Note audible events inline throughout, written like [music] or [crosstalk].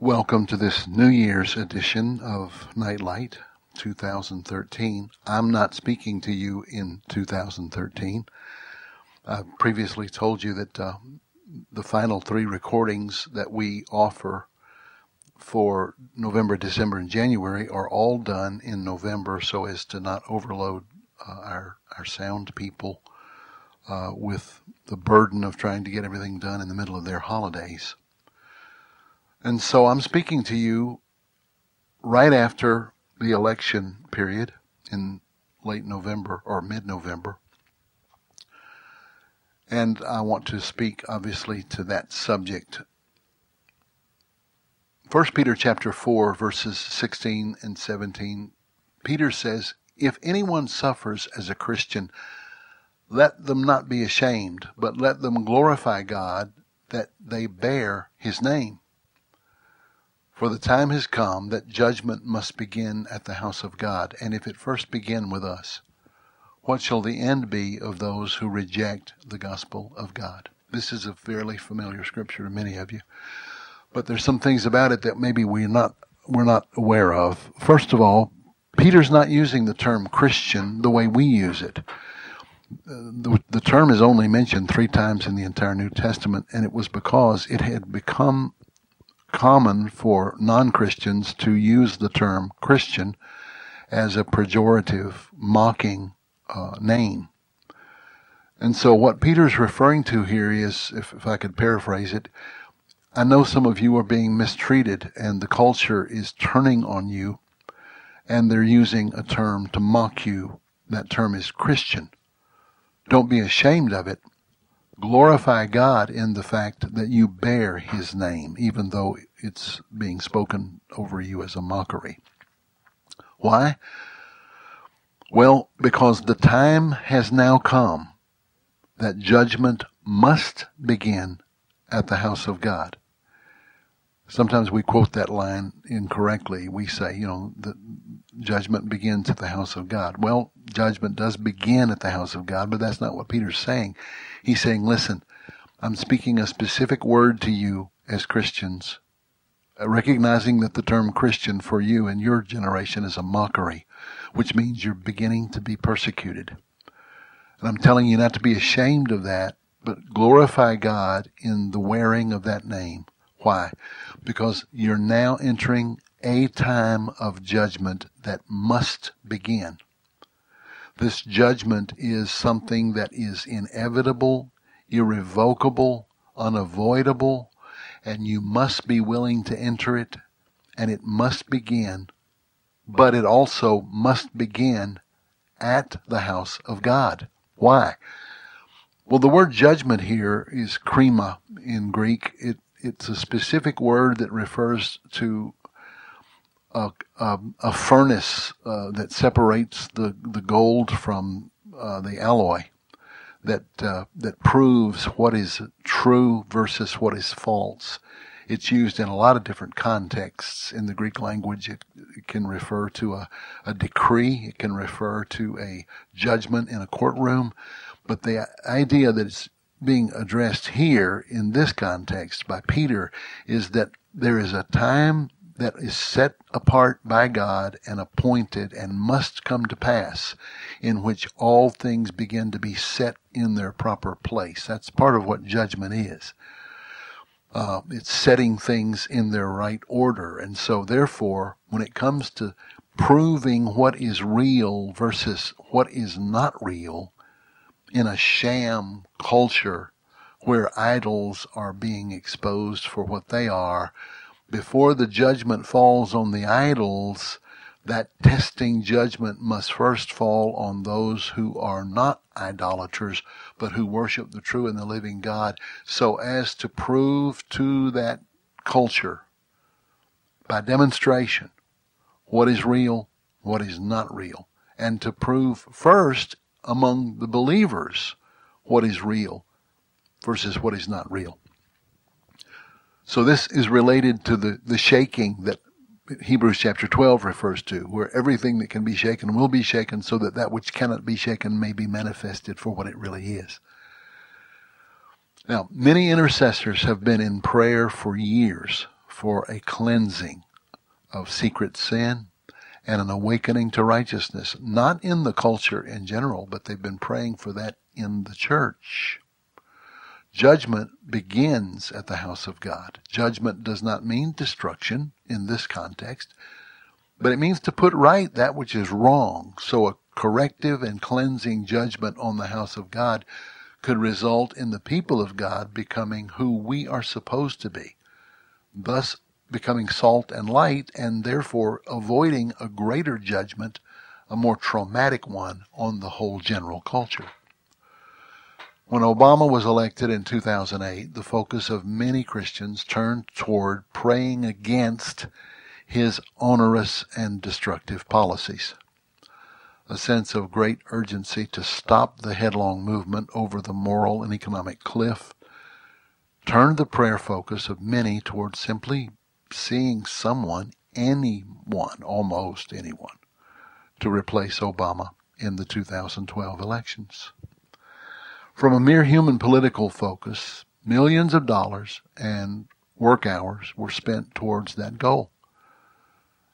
Welcome to this New Year's edition of Nightlight 2013. I'm not speaking to you in 2013. I previously told you that uh, the final three recordings that we offer for November, December, and January are all done in November so as to not overload uh, our, our sound people uh, with the burden of trying to get everything done in the middle of their holidays. And so I'm speaking to you right after the election period in late November or mid November. And I want to speak obviously to that subject. 1 Peter chapter 4 verses 16 and 17 Peter says, "If anyone suffers as a Christian, let them not be ashamed, but let them glorify God that they bear his name." For the time has come that judgment must begin at the house of God, and if it first begin with us, what shall the end be of those who reject the gospel of God? This is a fairly familiar scripture to many of you, but there's some things about it that maybe we're not we're not aware of. First of all, Peter's not using the term Christian the way we use it. The, the term is only mentioned three times in the entire New Testament, and it was because it had become common for non Christians to use the term Christian as a pejorative, mocking uh, name. And so, what Peter's referring to here is, if, if I could paraphrase it, I know some of you are being mistreated and the culture is turning on you and they're using a term to mock you. That term is Christian. Don't be ashamed of it glorify God in the fact that you bear his name, even though it's being spoken over you as a mockery. Why? Well, because the time has now come that judgment must begin at the house of God. Sometimes we quote that line incorrectly. We say, you know, the judgment begins at the house of God. Well, judgment does begin at the house of God, but that's not what Peter's saying. He's saying, listen, I'm speaking a specific word to you as Christians, uh, recognizing that the term Christian for you and your generation is a mockery, which means you're beginning to be persecuted. And I'm telling you not to be ashamed of that, but glorify God in the wearing of that name. Why? Because you're now entering a time of judgment that must begin. This judgment is something that is inevitable, irrevocable, unavoidable, and you must be willing to enter it, and it must begin. But it also must begin at the house of God. Why? Well, the word judgment here is krima in Greek. It it's a specific word that refers to a, a, a furnace uh, that separates the, the gold from uh, the alloy, that uh, that proves what is true versus what is false. It's used in a lot of different contexts in the Greek language. It, it can refer to a, a decree. It can refer to a judgment in a courtroom. But the idea that it's being addressed here in this context by Peter is that there is a time that is set apart by God and appointed and must come to pass in which all things begin to be set in their proper place. That's part of what judgment is. Uh, it's setting things in their right order. And so therefore, when it comes to proving what is real versus what is not real, in a sham culture where idols are being exposed for what they are, before the judgment falls on the idols, that testing judgment must first fall on those who are not idolaters, but who worship the true and the living God, so as to prove to that culture by demonstration what is real, what is not real, and to prove first among the believers what is real versus what is not real. So this is related to the, the shaking that Hebrews chapter 12 refers to, where everything that can be shaken will be shaken so that that which cannot be shaken may be manifested for what it really is. Now, many intercessors have been in prayer for years for a cleansing of secret sin and an awakening to righteousness, not in the culture in general, but they've been praying for that in the church. Judgment begins at the house of God. Judgment does not mean destruction in this context, but it means to put right that which is wrong. So a corrective and cleansing judgment on the house of God could result in the people of God becoming who we are supposed to be, thus becoming salt and light, and therefore avoiding a greater judgment, a more traumatic one on the whole general culture. When Obama was elected in 2008, the focus of many Christians turned toward praying against his onerous and destructive policies. A sense of great urgency to stop the headlong movement over the moral and economic cliff turned the prayer focus of many toward simply seeing someone, anyone, almost anyone, to replace Obama in the 2012 elections. From a mere human political focus, millions of dollars and work hours were spent towards that goal.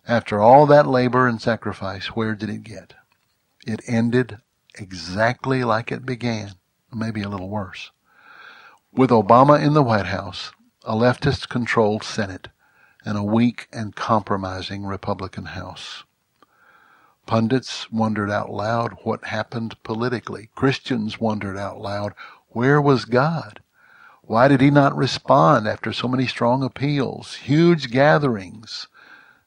After all that labor and sacrifice, where did it get? It ended exactly like it began, maybe a little worse. With Obama in the White House, a leftist controlled Senate, and a weak and compromising Republican House. Pundits wondered out loud what happened politically. Christians wondered out loud, where was God? Why did he not respond after so many strong appeals, huge gatherings,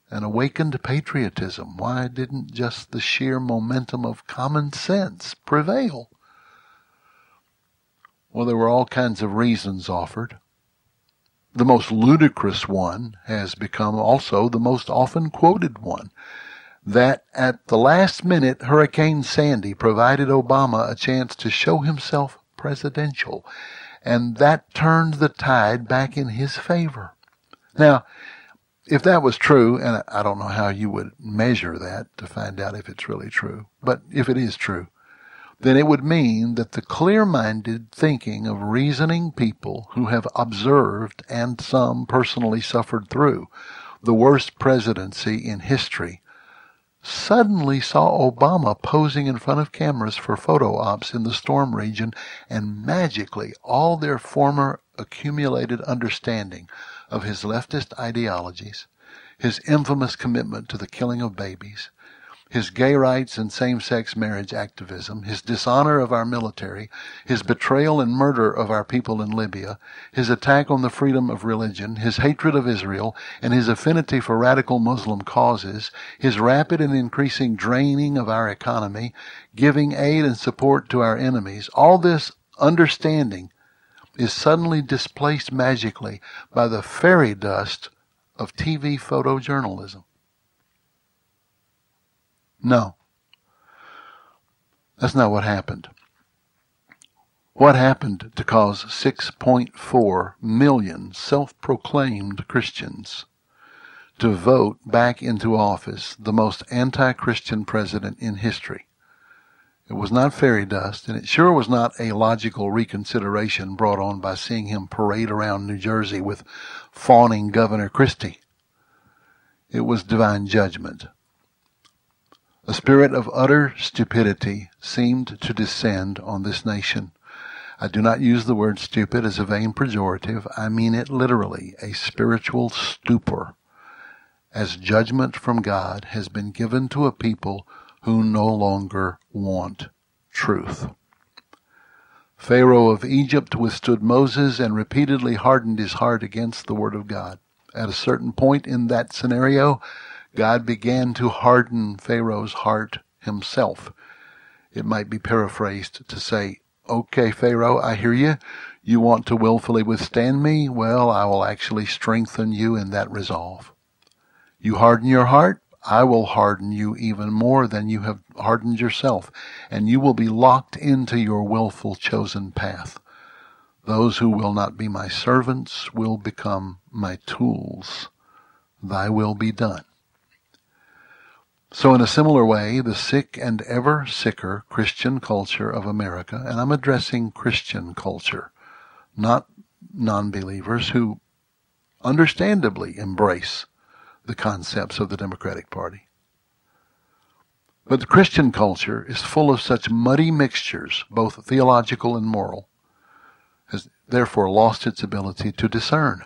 and awakened patriotism? Why didn't just the sheer momentum of common sense prevail? Well, there were all kinds of reasons offered. The most ludicrous one has become also the most often quoted one that at the last minute Hurricane Sandy provided Obama a chance to show himself presidential, and that turned the tide back in his favor. Now, if that was true, and I don't know how you would measure that to find out if it's really true, but if it is true, then it would mean that the clear minded thinking of reasoning people who have observed and some personally suffered through the worst presidency in history suddenly saw Obama posing in front of cameras for photo ops in the storm region, and magically all their former accumulated understanding of his leftist ideologies, his infamous commitment to the killing of babies, his gay rights and same-sex marriage activism, his dishonor of our military, his betrayal and murder of our people in Libya, his attack on the freedom of religion, his hatred of Israel, and his affinity for radical Muslim causes, his rapid and increasing draining of our economy, giving aid and support to our enemies, all this understanding is suddenly displaced magically by the fairy dust of TV photojournalism. No. That's not what happened. What happened to cause 6.4 million self proclaimed Christians to vote back into office the most anti Christian president in history? It was not fairy dust, and it sure was not a logical reconsideration brought on by seeing him parade around New Jersey with fawning Governor Christie. It was divine judgment. A spirit of utter stupidity seemed to descend on this nation. I do not use the word stupid as a vain pejorative. I mean it literally, a spiritual stupor, as judgment from God has been given to a people who no longer want truth. Pharaoh of Egypt withstood Moses and repeatedly hardened his heart against the word of God. At a certain point in that scenario, God began to harden Pharaoh's heart himself. It might be paraphrased to say, Okay, Pharaoh, I hear you. You want to willfully withstand me? Well, I will actually strengthen you in that resolve. You harden your heart? I will harden you even more than you have hardened yourself, and you will be locked into your willful chosen path. Those who will not be my servants will become my tools. Thy will be done. So, in a similar way, the sick and ever sicker Christian culture of America, and I'm addressing Christian culture, not non believers who understandably embrace the concepts of the Democratic Party. But the Christian culture is full of such muddy mixtures, both theological and moral, has therefore lost its ability to discern.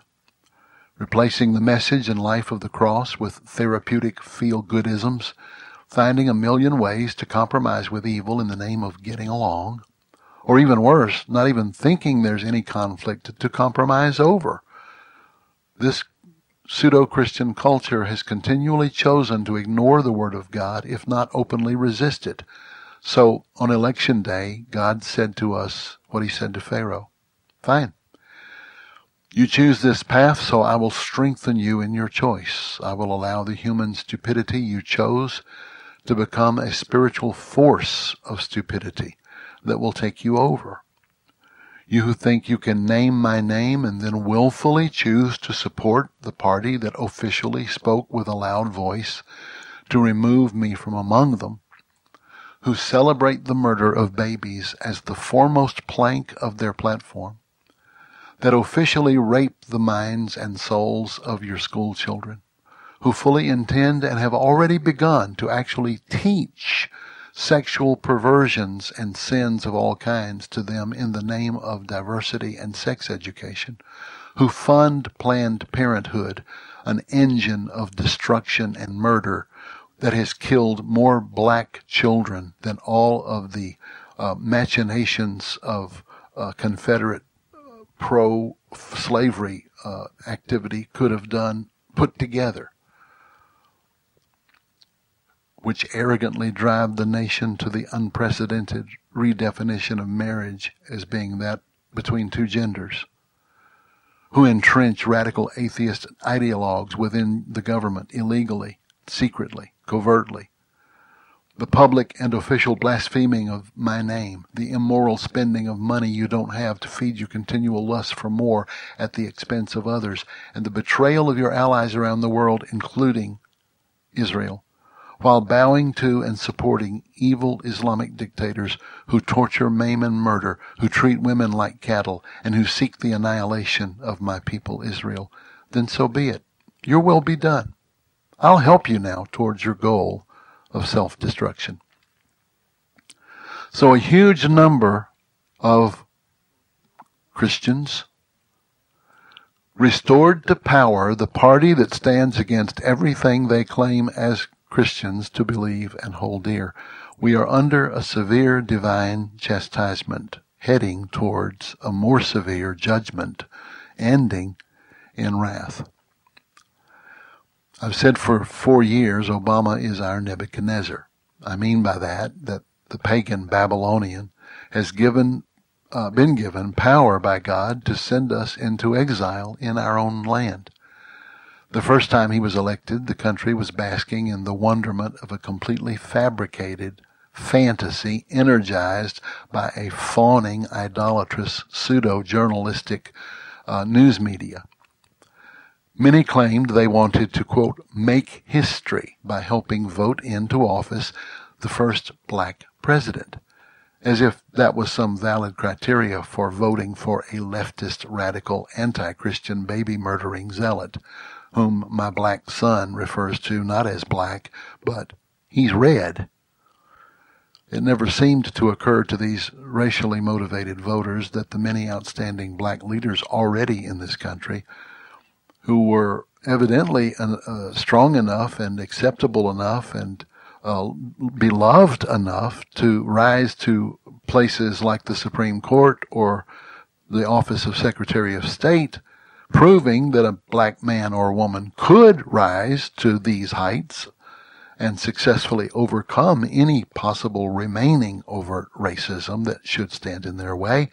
Replacing the message and life of the cross with therapeutic feel goodisms, finding a million ways to compromise with evil in the name of getting along, or even worse, not even thinking there's any conflict to compromise over. This pseudo Christian culture has continually chosen to ignore the Word of God, if not openly resist it. So on election day, God said to us what he said to Pharaoh Fine. You choose this path, so I will strengthen you in your choice. I will allow the human stupidity you chose to become a spiritual force of stupidity that will take you over. You who think you can name my name and then willfully choose to support the party that officially spoke with a loud voice to remove me from among them, who celebrate the murder of babies as the foremost plank of their platform, that officially rape the minds and souls of your school children, who fully intend and have already begun to actually teach sexual perversions and sins of all kinds to them in the name of diversity and sex education, who fund Planned Parenthood, an engine of destruction and murder that has killed more black children than all of the uh, machinations of uh, Confederate pro slavery uh, activity could have done put together which arrogantly drive the nation to the unprecedented redefinition of marriage as being that between two genders, who entrench radical atheist ideologues within the government illegally, secretly, covertly, the public and official blaspheming of my name, the immoral spending of money you don't have to feed your continual lust for more at the expense of others, and the betrayal of your allies around the world, including Israel while bowing to and supporting evil Islamic dictators who torture, maim, and murder, who treat women like cattle, and who seek the annihilation of my people Israel, then so be it. Your will be done. I'll help you now towards your goal of self-destruction. So a huge number of Christians restored to power the party that stands against everything they claim as Christians to believe and hold dear. We are under a severe divine chastisement, heading towards a more severe judgment, ending in wrath. I've said for four years Obama is our Nebuchadnezzar. I mean by that that the pagan Babylonian has given uh, been given power by God to send us into exile in our own land. The first time he was elected, the country was basking in the wonderment of a completely fabricated fantasy energized by a fawning, idolatrous, pseudo-journalistic uh, news media. Many claimed they wanted to, quote, make history by helping vote into office the first black president, as if that was some valid criteria for voting for a leftist, radical, anti-Christian baby murdering zealot whom my black son refers to not as black, but he's red. It never seemed to occur to these racially motivated voters that the many outstanding black leaders already in this country, who were evidently uh, strong enough and acceptable enough and uh, beloved enough to rise to places like the Supreme Court or the office of Secretary of State, proving that a black man or woman could rise to these heights and successfully overcome any possible remaining overt racism that should stand in their way,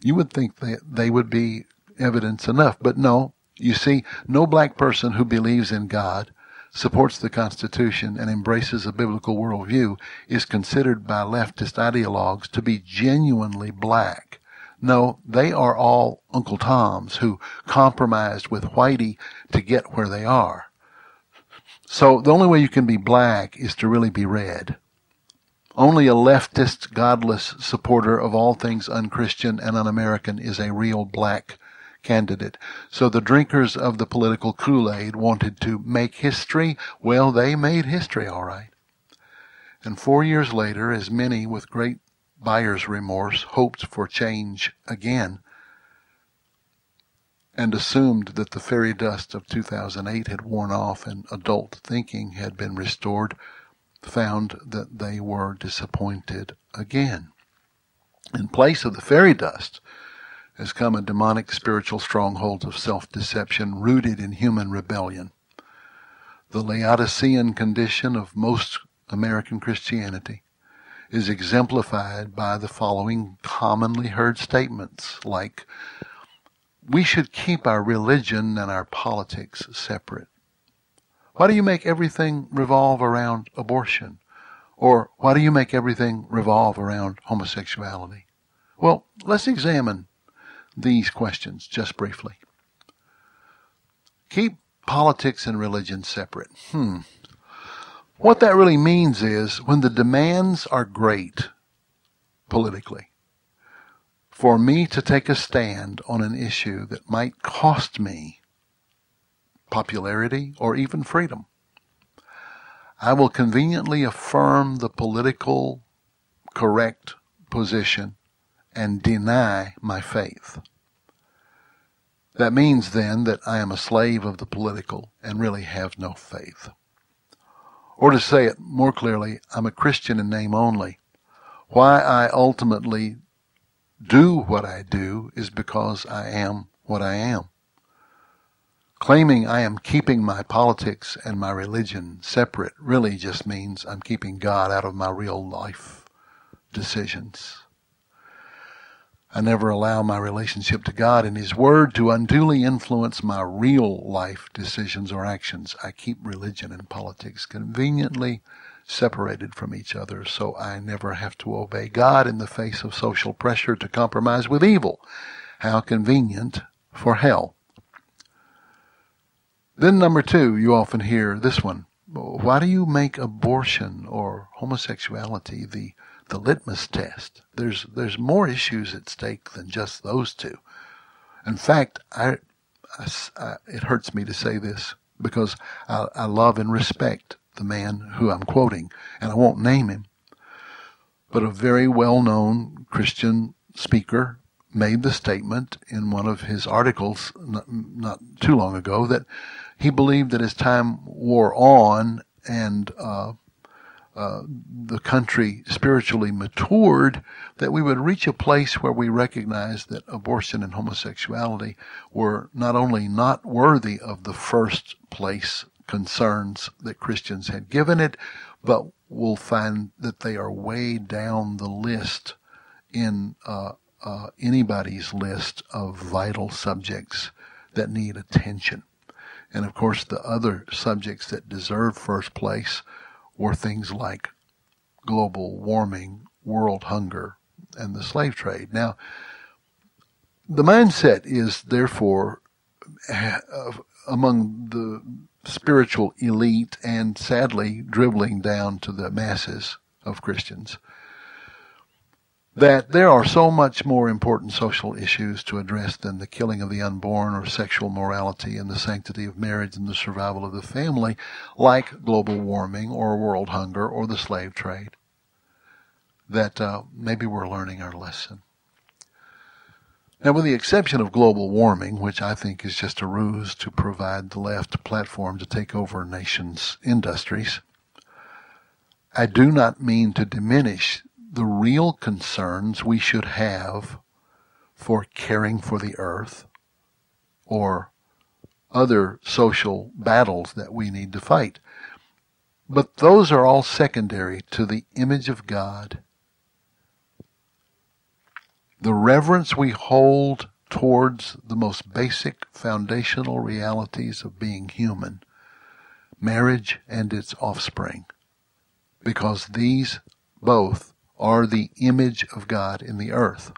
you would think that they would be evidence enough. But no, you see, no black person who believes in God, supports the Constitution, and embraces a biblical worldview is considered by leftist ideologues to be genuinely black. No, they are all Uncle Toms who compromised with Whitey to get where they are. So the only way you can be black is to really be red. Only a leftist, godless supporter of all things unchristian and un-American is a real black candidate. So the drinkers of the political Kool-Aid wanted to make history. Well, they made history all right. And four years later, as many with great buyer's remorse hoped for change again and assumed that the fairy dust of 2008 had worn off and adult thinking had been restored, found that they were disappointed again. In place of the fairy dust has come a demonic spiritual stronghold of self-deception rooted in human rebellion. The Laodicean condition of most American Christianity is exemplified by the following commonly heard statements like, we should keep our religion and our politics separate. Why do you make everything revolve around abortion? Or why do you make everything revolve around homosexuality? Well, let's examine these questions just briefly. Keep politics and religion separate. Hmm. What that really means is when the demands are great politically, for me to take a stand on an issue that might cost me popularity or even freedom, I will conveniently affirm the political correct position and deny my faith. That means then that I am a slave of the political and really have no faith. Or to say it more clearly, I'm a Christian in name only. Why I ultimately do what I do is because I am what I am. Claiming I am keeping my politics and my religion separate really just means I'm keeping God out of my real life decisions. I never allow my relationship to God and His Word to unduly influence my real life decisions or actions. I keep religion and politics conveniently separated from each other so I never have to obey God in the face of social pressure to compromise with evil. How convenient for hell. Then number two, you often hear this one. Why do you make abortion or homosexuality the, the litmus test? There's, there's more issues at stake than just those two. In fact, I, I, I, it hurts me to say this because I, I love and respect the man who I'm quoting, and I won't name him, but a very well-known Christian speaker made the statement in one of his articles not, not too long ago that he believed that as time wore on and uh, uh, the country spiritually matured, that we would reach a place where we recognized that abortion and homosexuality were not only not worthy of the first place concerns that Christians had given it, but we'll find that they are way down the list in uh, uh, anybody's list of vital subjects that need attention. And of course, the other subjects that deserve first place were things like global warming, world hunger, and the slave trade. Now, the mindset is therefore uh, among the spiritual elite and sadly dribbling down to the masses of Christians that there are so much more important social issues to address than the killing of the unborn or sexual morality and the sanctity of marriage and the survival of the family, like global warming or world hunger or the slave trade, that uh, maybe we're learning our lesson. Now, with the exception of global warming, which I think is just a ruse to provide the left platform to take over nation's industries, I do not mean to diminish the real concerns we should have for caring for the earth or other social battles that we need to fight. But those are all secondary to the image of God. The reverence we hold towards the most basic foundational realities of being human, marriage and its offspring, because these both are the image of God in the earth.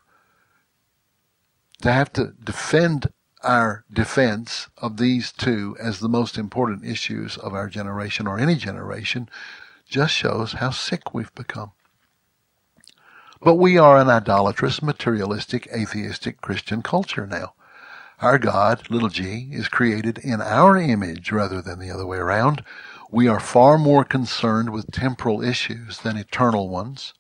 To have to defend our defense of these two as the most important issues of our generation or any generation just shows how sick we've become. But we are an idolatrous, materialistic, atheistic Christian culture now. Our God, little g, is created in our image rather than the other way around. We are far more concerned with temporal issues than eternal ones.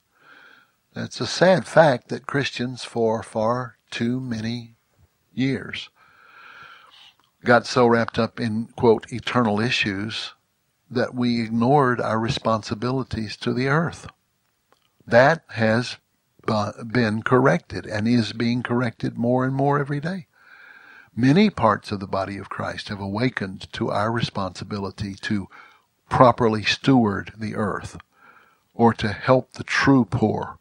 It's a sad fact that Christians for far too many years got so wrapped up in, quote, eternal issues that we ignored our responsibilities to the earth. That has been corrected and is being corrected more and more every day. Many parts of the body of Christ have awakened to our responsibility to properly steward the earth, or to help the true poor,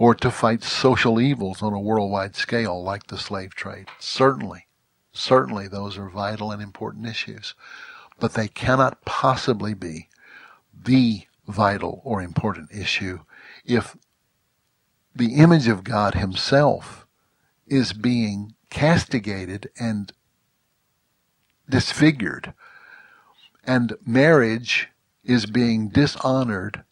or to fight social evils on a worldwide scale like the slave trade. Certainly, certainly those are vital and important issues, but they cannot possibly be the vital or important issue if the image of God Himself is being castigated and disfigured, and marriage is being dishonored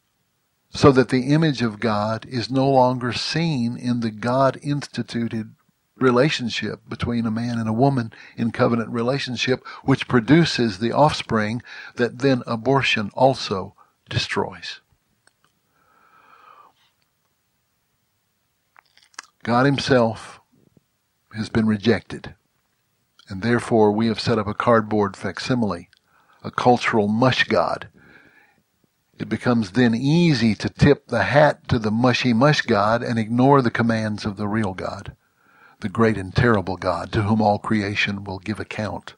so that the image of God is no longer seen in the God instituted relationship between a man and a woman in covenant relationship, which produces the offspring that then abortion also destroys. God Himself has been rejected, and therefore we have set up a cardboard facsimile, a cultural mush god. It becomes then easy to tip the hat to the mushy mush god and ignore the commands of the real God, the great and terrible God to whom all creation will give account.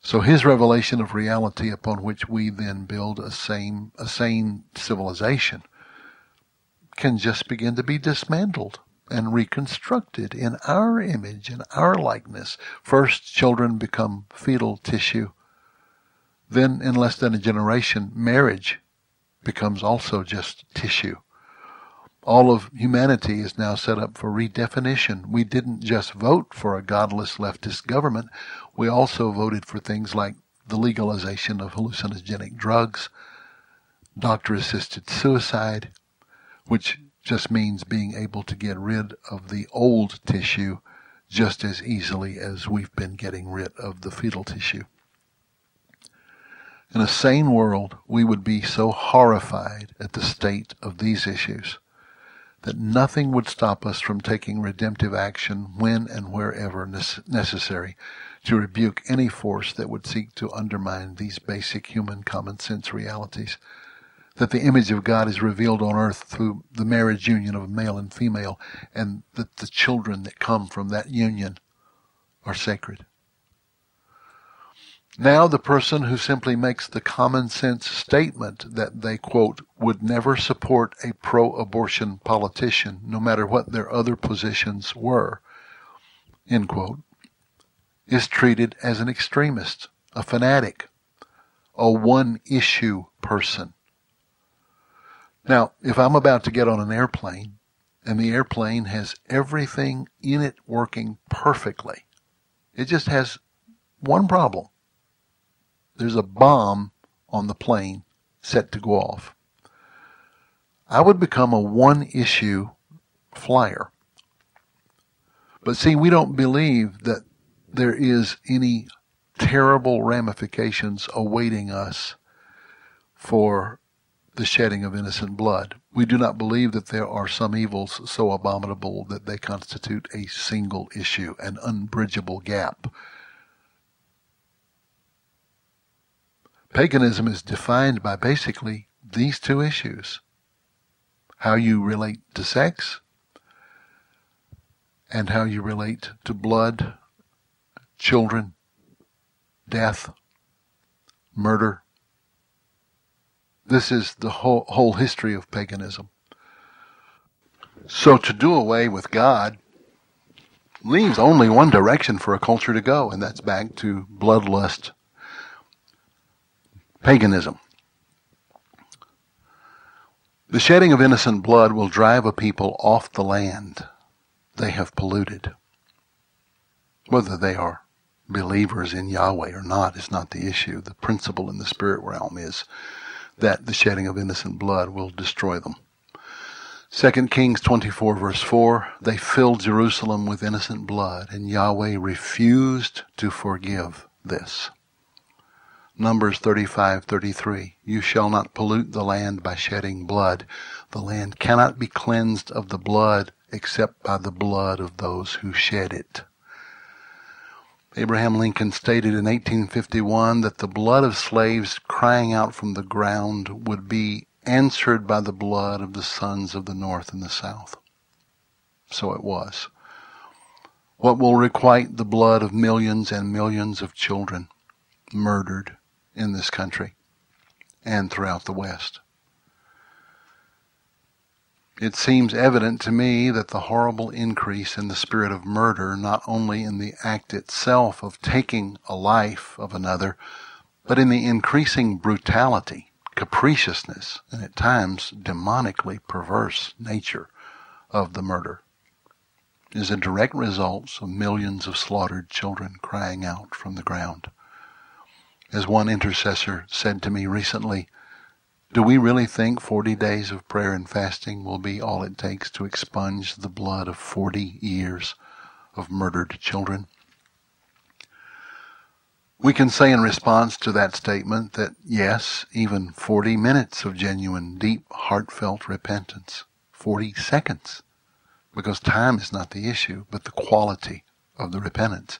So his revelation of reality upon which we then build a same a sane civilization can just begin to be dismantled and reconstructed in our image, in our likeness. First, children become fetal tissue. Then, in less than a generation, marriage becomes also just tissue. All of humanity is now set up for redefinition. We didn't just vote for a godless leftist government, we also voted for things like the legalization of hallucinogenic drugs, doctor assisted suicide, which just means being able to get rid of the old tissue just as easily as we've been getting rid of the fetal tissue. In a sane world, we would be so horrified at the state of these issues that nothing would stop us from taking redemptive action when and wherever necessary to rebuke any force that would seek to undermine these basic human common sense realities that the image of God is revealed on earth through the marriage union of male and female, and that the children that come from that union are sacred. Now, the person who simply makes the common sense statement that they, quote, would never support a pro abortion politician, no matter what their other positions were, end quote, is treated as an extremist, a fanatic, a one issue person. Now, if I'm about to get on an airplane and the airplane has everything in it working perfectly, it just has one problem. There's a bomb on the plane set to go off. I would become a one issue flyer. But see, we don't believe that there is any terrible ramifications awaiting us for the shedding of innocent blood. We do not believe that there are some evils so abominable that they constitute a single issue, an unbridgeable gap. Paganism is defined by basically these two issues. How you relate to sex and how you relate to blood, children, death, murder, this is the whole, whole history of paganism. So to do away with God leaves only one direction for a culture to go, and that's back to bloodlust paganism. The shedding of innocent blood will drive a people off the land they have polluted. Whether they are believers in Yahweh or not is not the issue. The principle in the spirit realm is that the shedding of innocent blood will destroy them. 2 Kings 24 verse 4, they filled Jerusalem with innocent blood and Yahweh refused to forgive this. Numbers 35:33 You shall not pollute the land by shedding blood. The land cannot be cleansed of the blood except by the blood of those who shed it. Abraham Lincoln stated in 1851 that the blood of slaves crying out from the ground would be answered by the blood of the sons of the North and the South. So it was. What will requite the blood of millions and millions of children murdered in this country and throughout the West? It seems evident to me that the horrible increase in the spirit of murder, not only in the act itself of taking a life of another, but in the increasing brutality, capriciousness, and at times demonically perverse nature of the murder, is a direct result of millions of slaughtered children crying out from the ground. As one intercessor said to me recently, do we really think 40 days of prayer and fasting will be all it takes to expunge the blood of 40 years of murdered children? We can say in response to that statement that yes, even 40 minutes of genuine, deep, heartfelt repentance, 40 seconds, because time is not the issue, but the quality of the repentance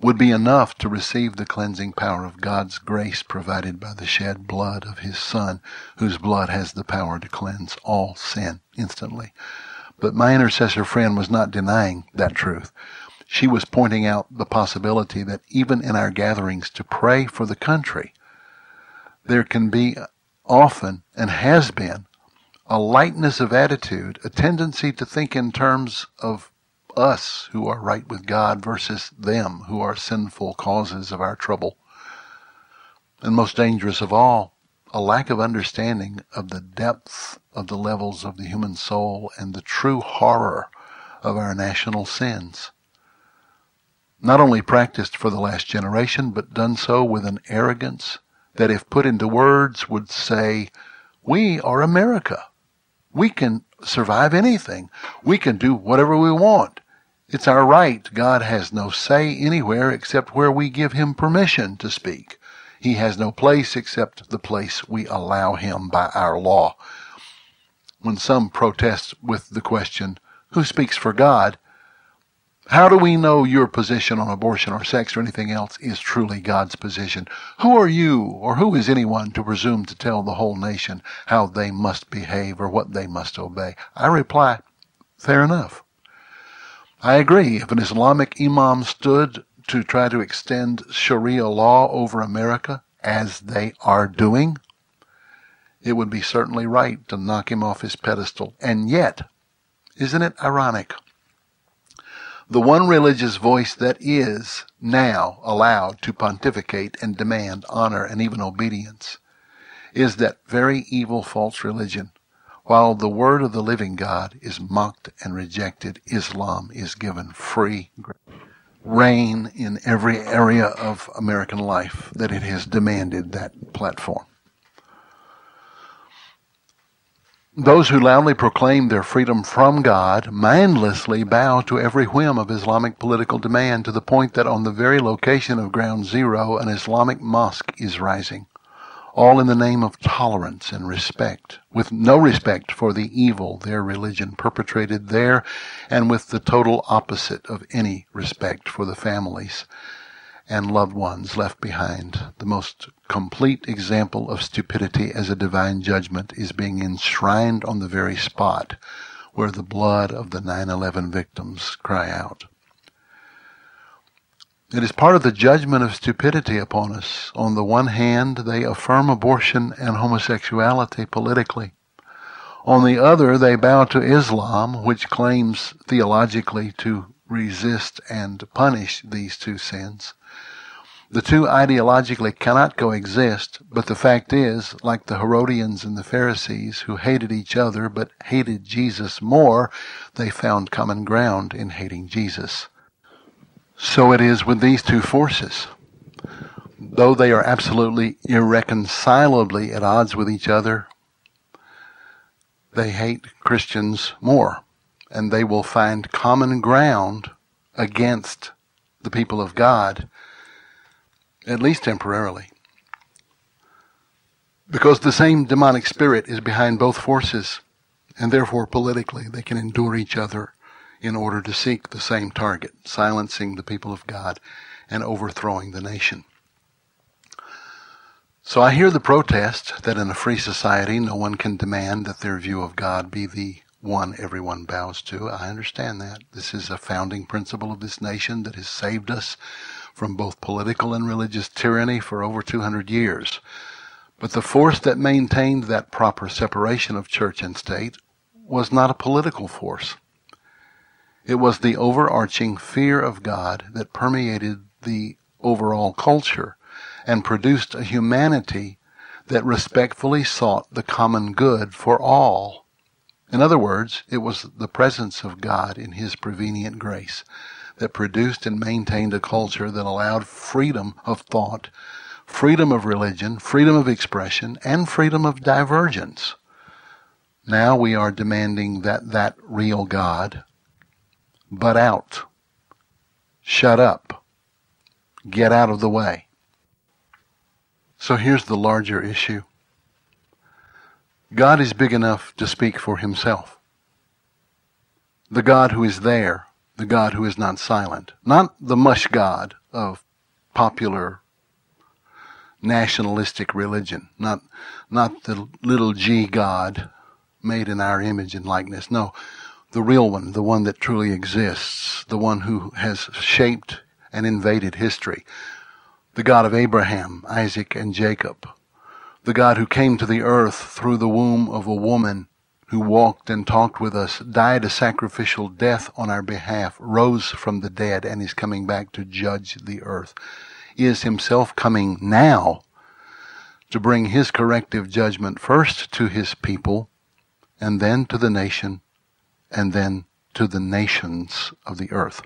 would be enough to receive the cleansing power of God's grace provided by the shed blood of his Son, whose blood has the power to cleanse all sin instantly. But my intercessor friend was not denying that truth. She was pointing out the possibility that even in our gatherings to pray for the country, there can be often and has been a lightness of attitude, a tendency to think in terms of us who are right with God versus them who are sinful causes of our trouble. And most dangerous of all, a lack of understanding of the depth of the levels of the human soul and the true horror of our national sins. Not only practiced for the last generation, but done so with an arrogance that, if put into words, would say, We are America. We can survive anything. We can do whatever we want. It's our right. God has no say anywhere except where we give him permission to speak. He has no place except the place we allow him by our law. When some protest with the question, who speaks for God? How do we know your position on abortion or sex or anything else is truly God's position? Who are you or who is anyone to presume to tell the whole nation how they must behave or what they must obey? I reply, fair enough. I agree. If an Islamic imam stood to try to extend Sharia law over America, as they are doing, it would be certainly right to knock him off his pedestal. And yet, isn't it ironic? The one religious voice that is now allowed to pontificate and demand honor and even obedience is that very evil false religion while the word of the living God is mocked and rejected, Islam is given free rein in every area of American life that it has demanded that platform. Those who loudly proclaim their freedom from God mindlessly bow to every whim of Islamic political demand to the point that on the very location of ground zero, an Islamic mosque is rising all in the name of tolerance and respect, with no respect for the evil their religion perpetrated there, and with the total opposite of any respect for the families and loved ones left behind. The most complete example of stupidity as a divine judgment is being enshrined on the very spot where the blood of the 9-11 victims cry out. It is part of the judgment of stupidity upon us. On the one hand, they affirm abortion and homosexuality politically. On the other, they bow to Islam, which claims theologically to resist and punish these two sins. The two ideologically cannot coexist, but the fact is, like the Herodians and the Pharisees, who hated each other but hated Jesus more, they found common ground in hating Jesus. So it is with these two forces. Though they are absolutely irreconcilably at odds with each other, they hate Christians more. And they will find common ground against the people of God, at least temporarily. Because the same demonic spirit is behind both forces, and therefore politically they can endure each other in order to seek the same target, silencing the people of God and overthrowing the nation. So I hear the protest that in a free society no one can demand that their view of God be the one everyone bows to. I understand that. This is a founding principle of this nation that has saved us from both political and religious tyranny for over 200 years. But the force that maintained that proper separation of church and state was not a political force. It was the overarching fear of God that permeated the overall culture and produced a humanity that respectfully sought the common good for all in other words, it was the presence of God in His prevenient grace that produced and maintained a culture that allowed freedom of thought, freedom of religion, freedom of expression, and freedom of divergence. Now we are demanding that that real God butt out, shut up, get out of the way. So here's the larger issue. God is big enough to speak for himself. The God who is there, the God who is not silent, not the mush God of popular nationalistic religion, not, not the little g God made in our image and likeness. No, the real one, the one that truly exists, the one who has shaped and invaded history, the God of Abraham, Isaac, and Jacob, the God who came to the earth through the womb of a woman who walked and talked with us, died a sacrificial death on our behalf, rose from the dead, and is coming back to judge the earth, is himself coming now to bring his corrective judgment first to his people, and then to the nation, and then to the nations of the earth.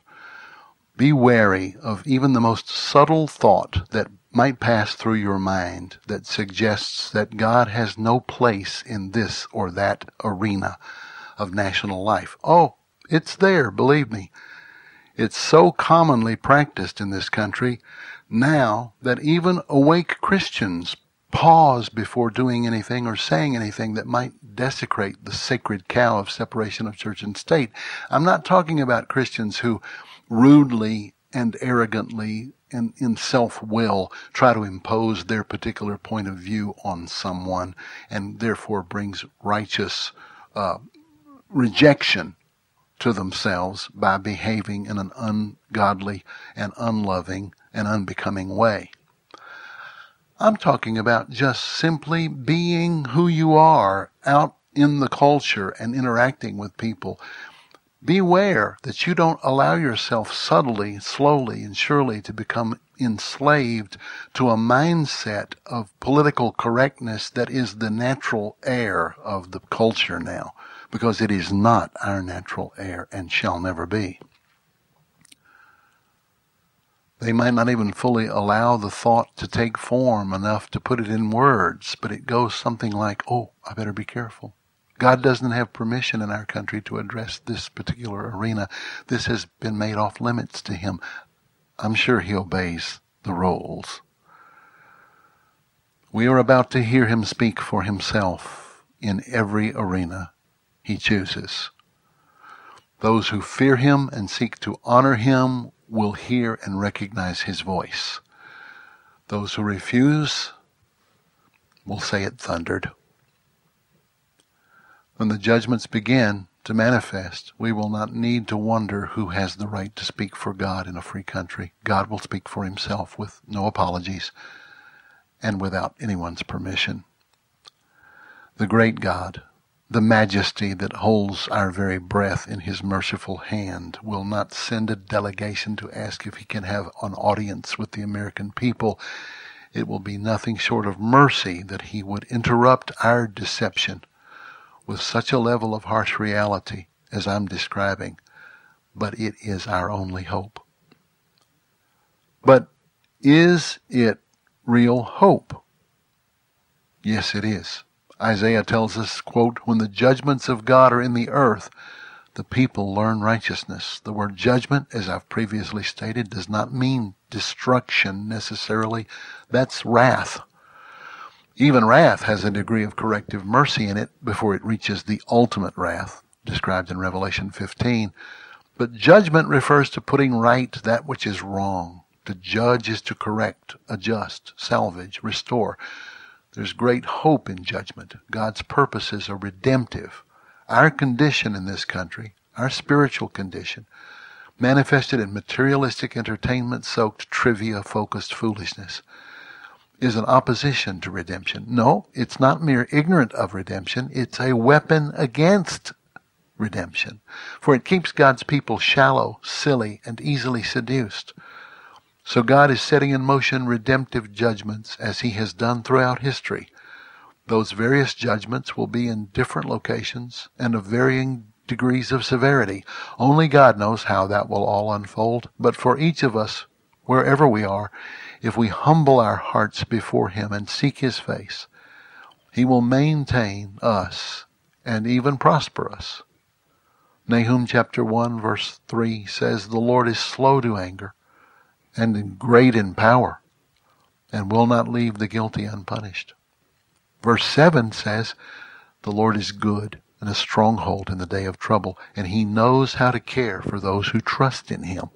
Be wary of even the most subtle thought that might pass through your mind that suggests that God has no place in this or that arena of national life. Oh, it's there, believe me. It's so commonly practiced in this country now that even awake Christians pause before doing anything or saying anything that might desecrate the sacred cow of separation of church and state. I'm not talking about Christians who rudely and arrogantly and in self-will try to impose their particular point of view on someone and therefore brings righteous uh, rejection to themselves by behaving in an ungodly and unloving and unbecoming way. I'm talking about just simply being who you are out in the culture and interacting with people Beware that you don't allow yourself subtly, slowly, and surely to become enslaved to a mindset of political correctness that is the natural air of the culture now, because it is not our natural air and shall never be. They might not even fully allow the thought to take form enough to put it in words, but it goes something like, oh, I better be careful. God doesn't have permission in our country to address this particular arena. This has been made off limits to him. I'm sure he obeys the rules. We are about to hear him speak for himself in every arena he chooses. Those who fear him and seek to honor him will hear and recognize his voice. Those who refuse will say it thundered. When the judgments begin to manifest, we will not need to wonder who has the right to speak for God in a free country. God will speak for himself with no apologies and without anyone's permission. The great God, the majesty that holds our very breath in his merciful hand, will not send a delegation to ask if he can have an audience with the American people. It will be nothing short of mercy that he would interrupt our deception with such a level of harsh reality as I'm describing, but it is our only hope. But is it real hope? Yes, it is. Isaiah tells us, quote, when the judgments of God are in the earth, the people learn righteousness. The word judgment, as I've previously stated, does not mean destruction necessarily. That's wrath. Even wrath has a degree of corrective mercy in it before it reaches the ultimate wrath described in Revelation 15. But judgment refers to putting right that which is wrong. To judge is to correct, adjust, salvage, restore. There's great hope in judgment. God's purposes are redemptive. Our condition in this country, our spiritual condition, manifested in materialistic entertainment soaked, trivia focused foolishness, is an opposition to redemption. No, it's not mere ignorant of redemption, it's a weapon against redemption. For it keeps God's people shallow, silly, and easily seduced. So God is setting in motion redemptive judgments as he has done throughout history those various judgments will be in different locations and of varying degrees of severity. Only God knows how that will all unfold. But for each of us, wherever we are, if we humble our hearts before Him and seek His face, He will maintain us and even prosper us. Nahum chapter 1 verse 3 says, The Lord is slow to anger and great in power and will not leave the guilty unpunished. Verse 7 says, The Lord is good and a stronghold in the day of trouble, and he knows how to care for those who trust in him.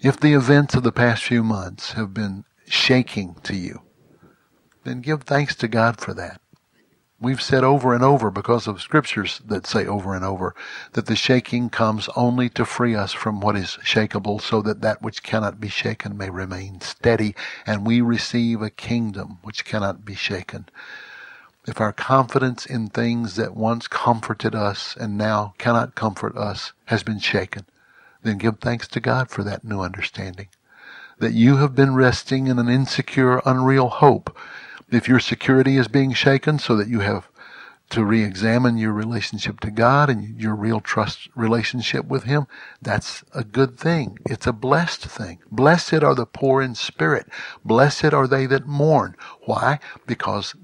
If the events of the past few months have been shaking to you, then give thanks to God for that. We've said over and over, because of scriptures that say over and over, that the shaking comes only to free us from what is shakable, so that that which cannot be shaken may remain steady, and we receive a kingdom which cannot be shaken. If our confidence in things that once comforted us and now cannot comfort us has been shaken, then give thanks to God for that new understanding. That you have been resting in an insecure, unreal hope if your security is being shaken so that you have to re-examine your relationship to God and your real trust relationship with Him, that's a good thing. It's a blessed thing. Blessed are the poor in spirit. Blessed are they that mourn. Why? Because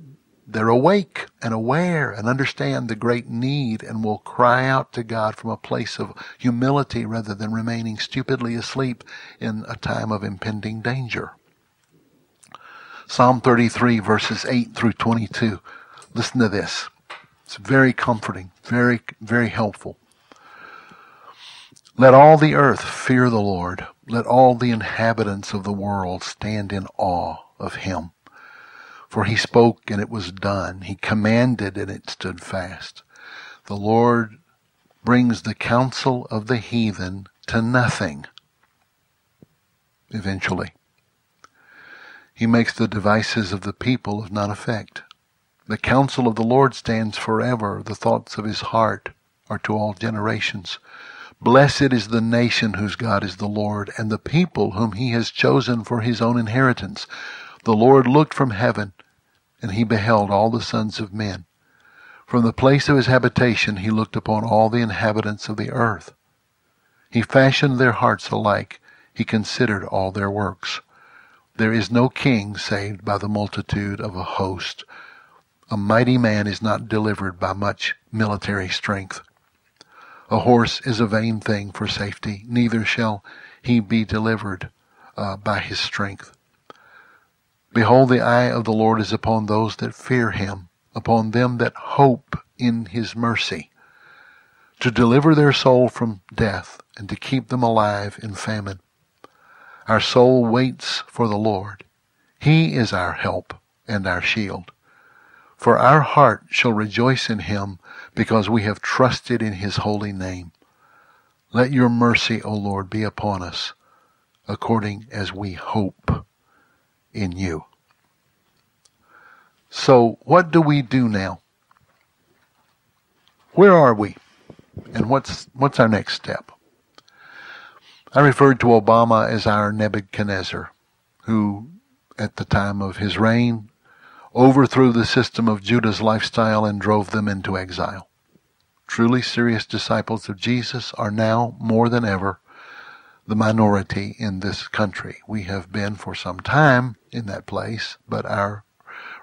they're awake and aware and understand the great need and will cry out to God from a place of humility rather than remaining stupidly asleep in a time of impending danger. Psalm 33 verses 8 through 22. Listen to this. It's very comforting, very, very helpful. Let all the earth fear the Lord. Let all the inhabitants of the world stand in awe of him. For he spoke and it was done. He commanded and it stood fast. The Lord brings the counsel of the heathen to nothing eventually. He makes the devices of the people of none effect. The counsel of the Lord stands forever. The thoughts of his heart are to all generations. Blessed is the nation whose God is the Lord, and the people whom he has chosen for his own inheritance. The Lord looked from heaven, and he beheld all the sons of men. From the place of his habitation he looked upon all the inhabitants of the earth. He fashioned their hearts alike. He considered all their works. There is no king saved by the multitude of a host. A mighty man is not delivered by much military strength. A horse is a vain thing for safety, neither shall he be delivered uh, by his strength. Behold, the eye of the Lord is upon those that fear him, upon them that hope in his mercy, to deliver their soul from death and to keep them alive in famine. Our soul waits for the Lord. He is our help and our shield. For our heart shall rejoice in him because we have trusted in his holy name. Let your mercy, O Lord, be upon us according as we hope in you. So what do we do now? Where are we? And what's, what's our next step? I referred to Obama as our Nebuchadnezzar, who, at the time of his reign, overthrew the system of Judah's lifestyle and drove them into exile. Truly serious disciples of Jesus are now, more than ever, the minority in this country. We have been for some time in that place, but our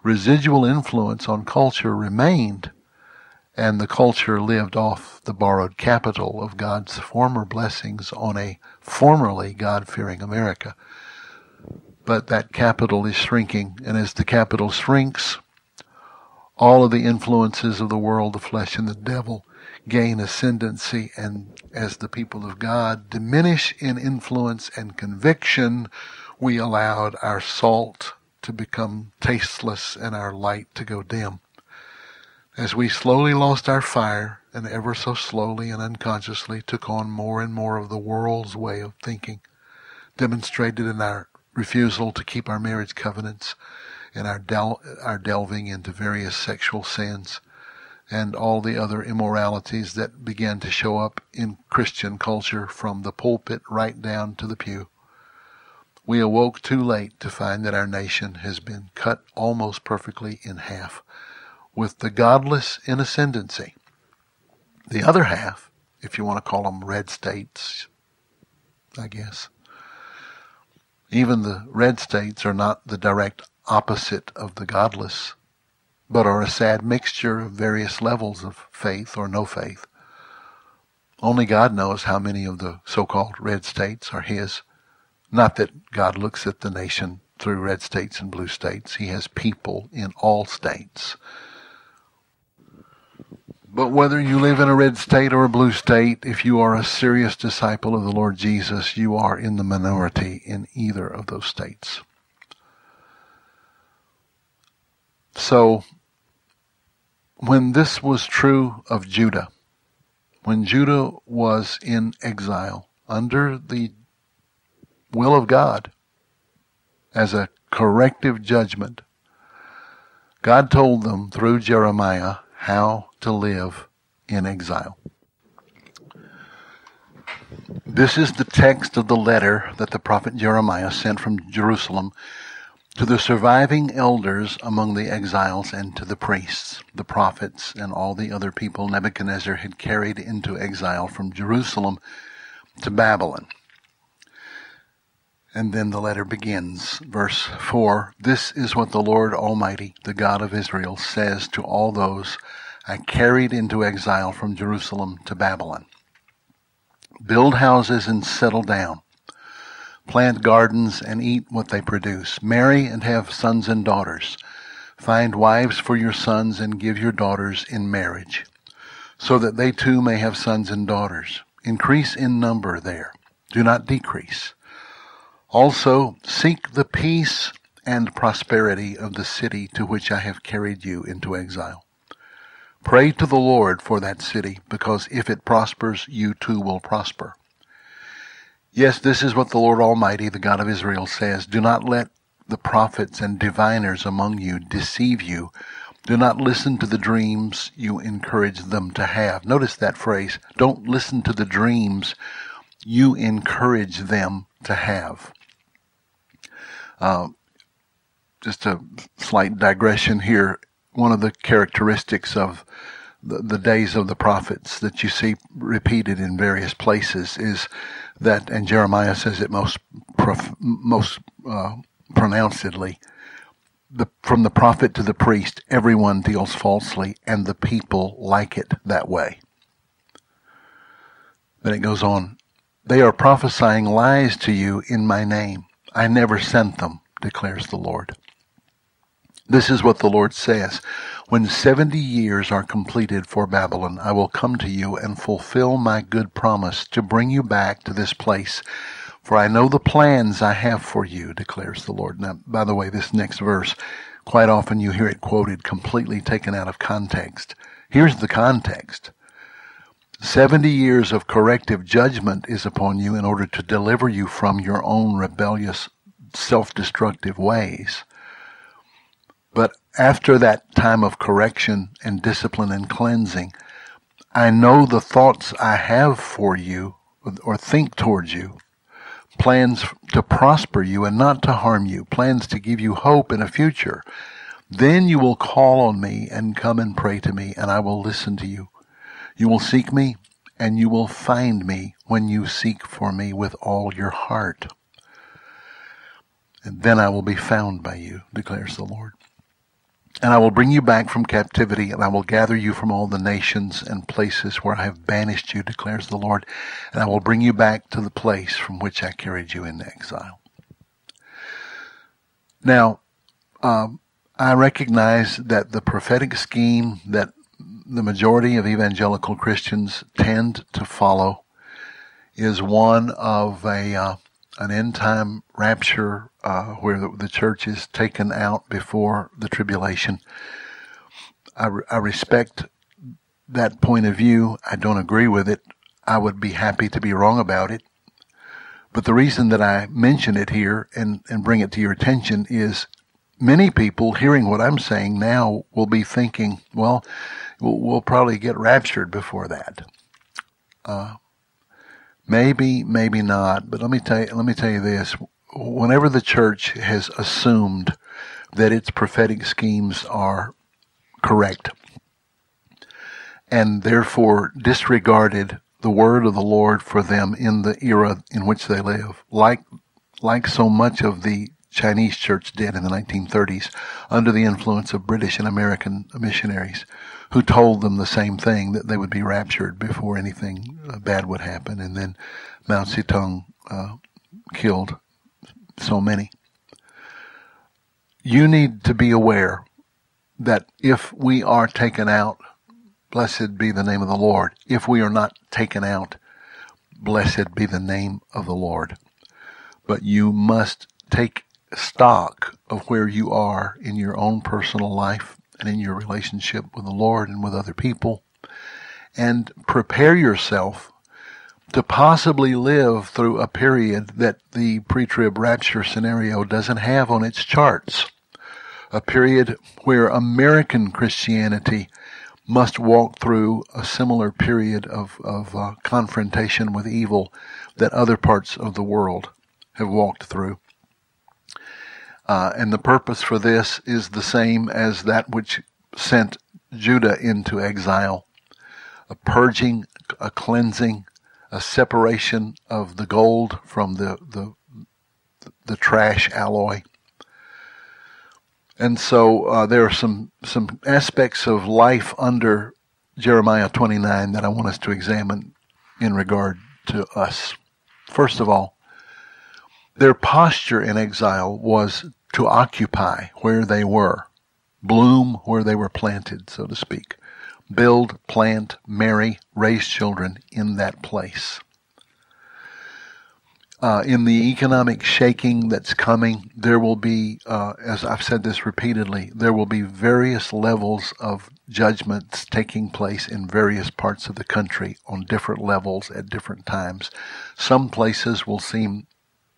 residual influence on culture remained, and the culture lived off the borrowed capital of God's former blessings on a formerly God fearing America. But that capital is shrinking, and as the capital shrinks, all of the influences of the world, the flesh, and the devil gain ascendancy, and as the people of God diminish in influence and conviction, we allowed our salt to become tasteless and our light to go dim. As we slowly lost our fire and ever so slowly and unconsciously took on more and more of the world's way of thinking, demonstrated in our refusal to keep our marriage covenants and our, del- our delving into various sexual sins and all the other immoralities that began to show up in Christian culture from the pulpit right down to the pew. We awoke too late to find that our nation has been cut almost perfectly in half with the godless in ascendancy. The other half, if you want to call them red states, I guess, even the red states are not the direct opposite of the godless, but are a sad mixture of various levels of faith or no faith. Only God knows how many of the so-called red states are His. Not that God looks at the nation through red states and blue states. He has people in all states. But whether you live in a red state or a blue state, if you are a serious disciple of the Lord Jesus, you are in the minority in either of those states. So, when this was true of Judah, when Judah was in exile under the will of God as a corrective judgment, God told them through Jeremiah how to live in exile. This is the text of the letter that the prophet Jeremiah sent from Jerusalem to the surviving elders among the exiles and to the priests, the prophets, and all the other people Nebuchadnezzar had carried into exile from Jerusalem to Babylon. And then the letter begins, verse 4 This is what the Lord Almighty, the God of Israel, says to all those I carried into exile from Jerusalem to Babylon. Build houses and settle down. Plant gardens and eat what they produce. Marry and have sons and daughters. Find wives for your sons and give your daughters in marriage, so that they too may have sons and daughters. Increase in number there. Do not decrease. Also, seek the peace and prosperity of the city to which I have carried you into exile. Pray to the Lord for that city, because if it prospers, you too will prosper. Yes, this is what the Lord Almighty, the God of Israel, says. Do not let the prophets and diviners among you deceive you. Do not listen to the dreams you encourage them to have. Notice that phrase. Don't listen to the dreams you encourage them to have. Uh, just a slight digression here. One of the characteristics of the, the days of the prophets that you see repeated in various places is that, and Jeremiah says it most prof, most uh, pronouncedly, the, from the prophet to the priest, everyone deals falsely, and the people like it that way. Then it goes on, they are prophesying lies to you in my name. I never sent them, declares the Lord. This is what the Lord says. When seventy years are completed for Babylon, I will come to you and fulfill my good promise to bring you back to this place. For I know the plans I have for you, declares the Lord. Now, by the way, this next verse, quite often you hear it quoted completely taken out of context. Here's the context. Seventy years of corrective judgment is upon you in order to deliver you from your own rebellious, self-destructive ways. But after that time of correction and discipline and cleansing, I know the thoughts I have for you or think towards you. Plans to prosper you and not to harm you. Plans to give you hope in a future. Then you will call on me and come and pray to me and I will listen to you. You will seek me, and you will find me when you seek for me with all your heart. And then I will be found by you, declares the Lord. And I will bring you back from captivity, and I will gather you from all the nations and places where I have banished you, declares the Lord, and I will bring you back to the place from which I carried you into exile. Now, um, I recognize that the prophetic scheme that the majority of evangelical Christians tend to follow is one of a uh, an end time rapture uh, where the, the, church is taken out before the tribulation. I, re- I respect that point of view. I don't agree with it. I would be happy to be wrong about it. But the reason that I mention it here and, and bring it to your attention is many people hearing what I'm saying now will be thinking, well, we'll, we'll probably get raptured before that. Uh, maybe, maybe not. But let me tell you, let me tell you this: whenever the church has assumed that its prophetic schemes are correct, and therefore disregarded the word of the Lord for them in the era in which they live, like like so much of the Chinese church did in the 1930s under the influence of British and American missionaries who told them the same thing that they would be raptured before anything bad would happen. And then Mao Zedong uh, killed so many. You need to be aware that if we are taken out, blessed be the name of the Lord. If we are not taken out, blessed be the name of the Lord. But you must take stock of where you are in your own personal life and in your relationship with the Lord and with other people, and prepare yourself to possibly live through a period that the pre-trib rapture scenario doesn't have on its charts. A period where American Christianity must walk through a similar period of, of uh, confrontation with evil that other parts of the world have walked through. Uh, and the purpose for this is the same as that which sent Judah into exile a purging, a cleansing, a separation of the gold from the, the, the trash alloy. And so uh, there are some, some aspects of life under Jeremiah 29 that I want us to examine in regard to us. First of all, their posture in exile was to occupy where they were, bloom where they were planted, so to speak, build, plant, marry, raise children in that place. Uh, in the economic shaking that's coming, there will be, uh, as I've said this repeatedly, there will be various levels of judgments taking place in various parts of the country on different levels at different times. Some places will seem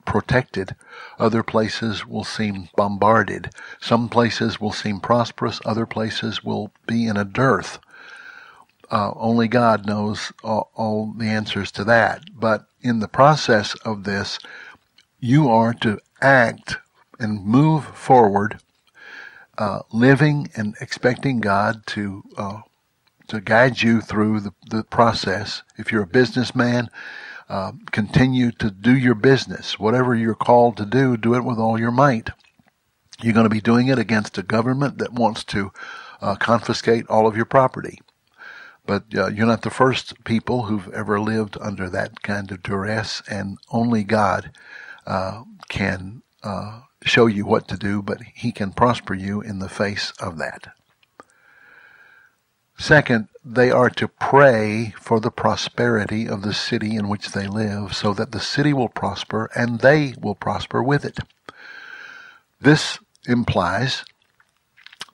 protected. Other places will seem bombarded. Some places will seem prosperous. Other places will be in a dearth. Uh, only God knows all, all the answers to that. But in the process of this, you are to act and move forward, uh, living and expecting God to uh, to guide you through the, the process. If you're a businessman, uh, continue to do your business. Whatever you're called to do, do it with all your might. You're going to be doing it against a government that wants to uh, confiscate all of your property. But uh, you're not the first people who've ever lived under that kind of duress, and only God uh, can uh, show you what to do, but He can prosper you in the face of that. Second, they are to pray for the prosperity of the city in which they live so that the city will prosper and they will prosper with it. This implies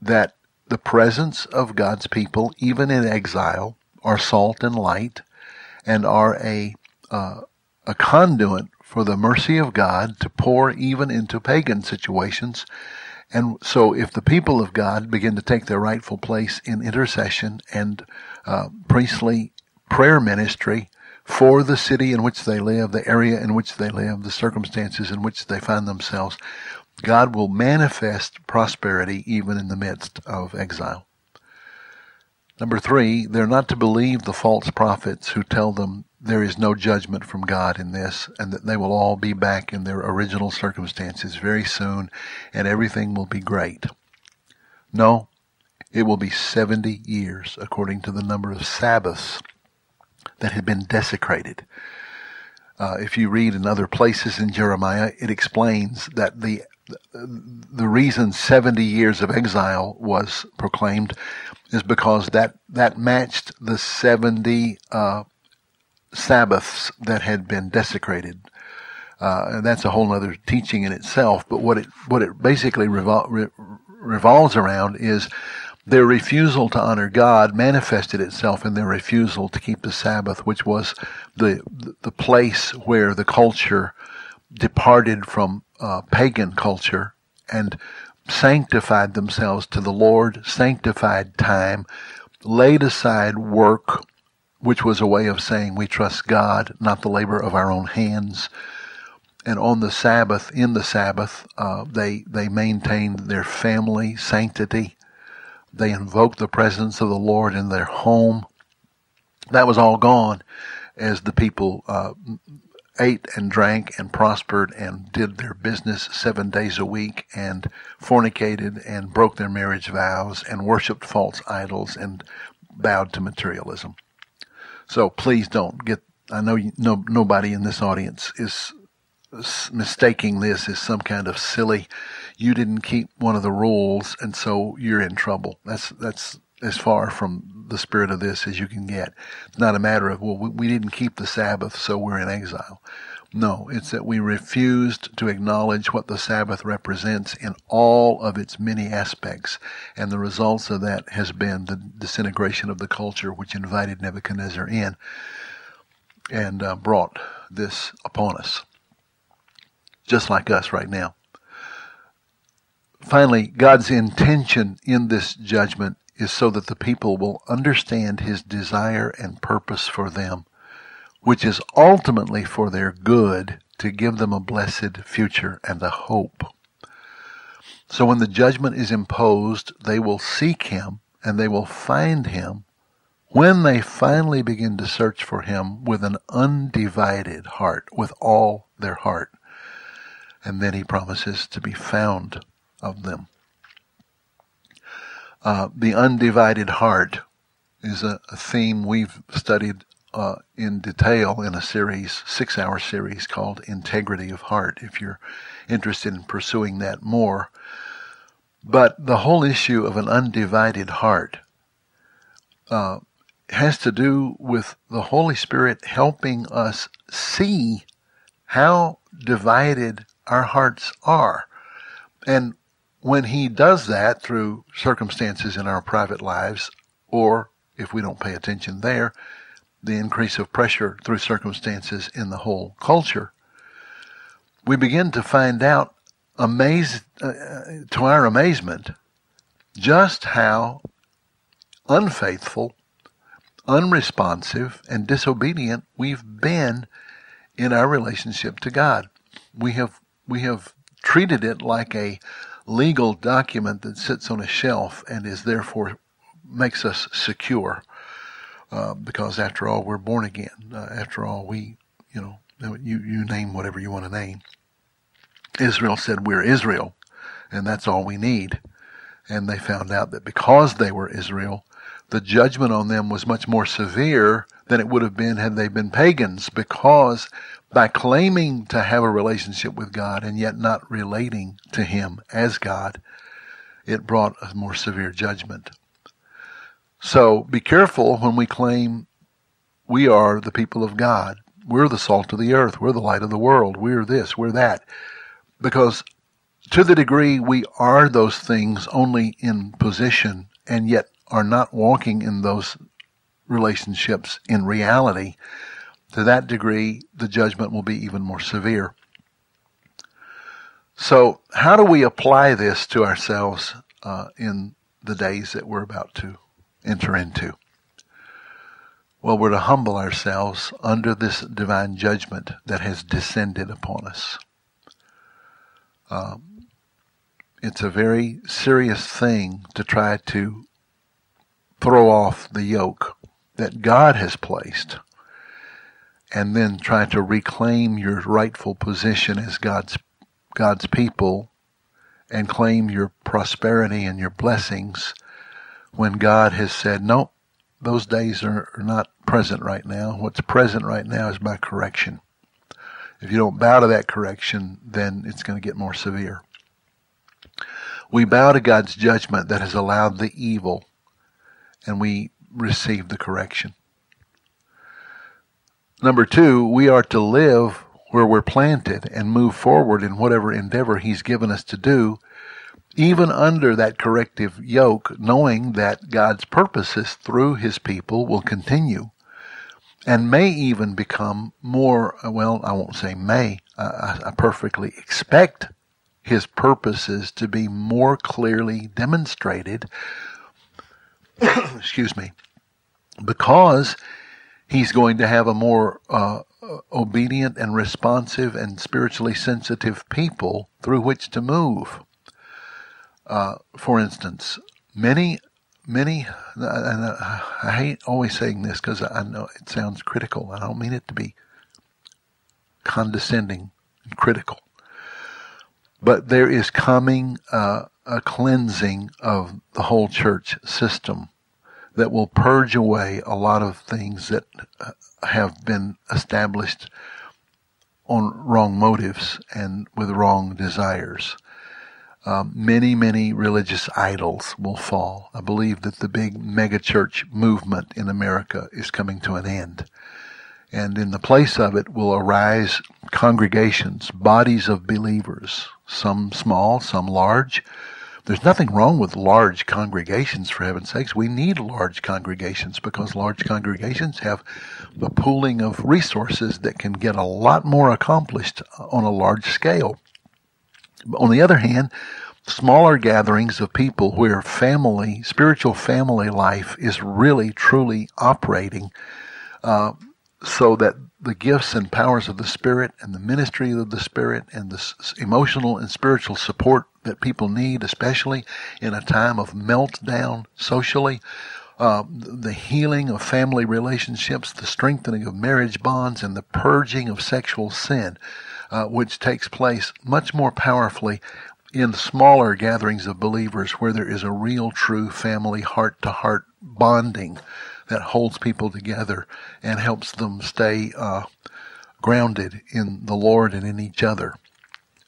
that the presence of God's people, even in exile, are salt and light and are a, uh, a conduit for the mercy of God to pour even into pagan situations. And so, if the people of God begin to take their rightful place in intercession and uh, priestly prayer ministry for the city in which they live, the area in which they live, the circumstances in which they find themselves, God will manifest prosperity even in the midst of exile. Number three, they're not to believe the false prophets who tell them there is no judgment from God in this, and that they will all be back in their original circumstances very soon, and everything will be great. No, It will be 70 years according to the number of Sabbaths that had been desecrated. Uh, if you read in other places in Jeremiah, it explains that the the reason 70 years of exile was proclaimed is because that that matched the 70 uh, Sabbaths that had been desecrated. Uh, and that's a whole other teaching in itself. But what it what it basically revol- re- revolves around is their refusal to honor God manifested itself in their refusal to keep the Sabbath, which was the the place where the culture departed from uh, pagan culture and sanctified themselves to the Lord, sanctified time, laid aside work, which was a way of saying we trust God, not the labor of our own hands. And on the Sabbath, in the Sabbath, uh, they they maintained their family sanctity they invoked the presence of the Lord in their home. That was all gone as the people uh, ate and drank and prospered and did their business seven days a week and fornicated and broke their marriage vows and worshiped false idols and bowed to materialism. So please don't get. I know you, no nobody in this audience is mistaking this as some kind of silly you didn't keep one of the rules and so you're in trouble that's that's as far from the spirit of this as you can get. It's not a matter of well we, didn't keep the sabbath so we're in exile. No it's that we refused to acknowledge what the sabbath represents in all of its many aspects. And the results of that has been the disintegration of the culture which invited nebuchadnezzar in and uh, brought this upon us. Just like us right now. Finally, God's intention in this judgment is so that the people will understand his desire and purpose for them, which is ultimately for their good to give them a blessed future and a hope. So when the judgment is imposed, they will seek him and they will find him when they finally begin to search for him with an undivided heart, with all their heart and then he promises to be found of them. Uh, the undivided heart is a, a theme we've studied uh, in detail in a series, six hour series called Integrity of Heart, if you're interested in pursuing that more. But the whole issue of an undivided heart uh, has to do with the Holy Spirit helping us see how divided our hearts are. And when he does that through circumstances in our private lives, or if we don't pay attention there, the increase of pressure through circumstances in the whole culture, we begin to find out, amazed, uh, to our amazement, just how unfaithful, unresponsive, and disobedient we've been in our relationship to God. We have we have treated it like a legal document that sits on a shelf and is therefore makes us secure. Uh, because after all, we're born again. Uh, after all, we, you know, you, you name whatever you want to name. Israel said, We're Israel, and that's all we need. And they found out that because they were Israel, the judgment on them was much more severe than it would have been had they been pagans, because by claiming to have a relationship with God and yet not relating to Him as God, it brought a more severe judgment. So be careful when we claim we are the people of God. We're the salt of the earth. We're the light of the world. We're this, we're that. Because to the degree we are those things only in position and yet are not walking in those relationships in reality, to that degree, the judgment will be even more severe. So, how do we apply this to ourselves uh, in the days that we're about to enter into? Well, we're to humble ourselves under this divine judgment that has descended upon us. Um, it's a very serious thing to try to throw off the yoke that God has placed and then try to reclaim your rightful position as God's God's people and claim your prosperity and your blessings when God has said, nope, those days are, are not present right now. What's present right now is my correction. If you don't bow to that correction, then it's going to get more severe. We bow to God's judgment that has allowed the evil, and we receive the correction. Number two, we are to live where we're planted and move forward in whatever endeavor He's given us to do, even under that corrective yoke, knowing that God's purposes through His people will continue and may even become more, well, I won't say may, I, I perfectly expect His purposes to be more clearly demonstrated, [coughs] excuse me, because he's going to have a more uh, obedient and responsive and spiritually sensitive people through which to move. Uh, for instance, many, many, and I hate always saying this because I know it sounds critical. I don't mean it to be condescending and critical. But there is coming uh, a cleansing of the whole church system that will purge away a lot of things that uh, have been established on wrong motives and with wrong desires. Um, many, many religious idols will fall. I believe that the big megachurch movement in America is coming to an end. And in the place of it will arise congregations, bodies of believers, some small, some large, there's nothing wrong with large congregations, for heaven's sakes. We need large congregations because large congregations have the pooling of resources that can get a lot more accomplished on a large scale. On the other hand, smaller gatherings of people where family, spiritual family life is really, truly operating uh, so that the gifts and powers of the Spirit and the ministry of the Spirit and the emotional and spiritual support that people need, especially in a time of meltdown socially. Uh, the healing of family relationships, the strengthening of marriage bonds, and the purging of sexual sin, uh, which takes place much more powerfully in smaller gatherings of believers where there is a real, true family heart to heart bonding that holds people together and helps them stay uh, grounded in the Lord and in each other.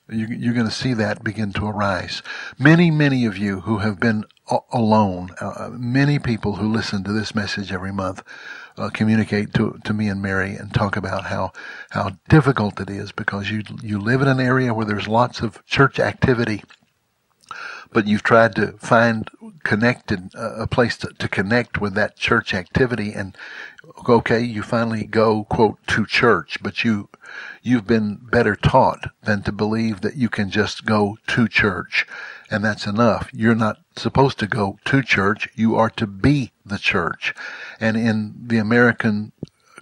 You're going to see that begin to arise. Many, many of you who have been alone, uh, many people who listen to this message every month, uh, communicate to, to me and Mary and talk about how, how difficult it is because you, you live in an area where there's lots of church activity, but you've tried to find connected, uh, a place to, to connect with that church activity and okay, you finally go, quote, to church, but you, you've been better taught than to believe that you can just go to church and that's enough. You're not supposed to go to church. You are to be the church. And in the American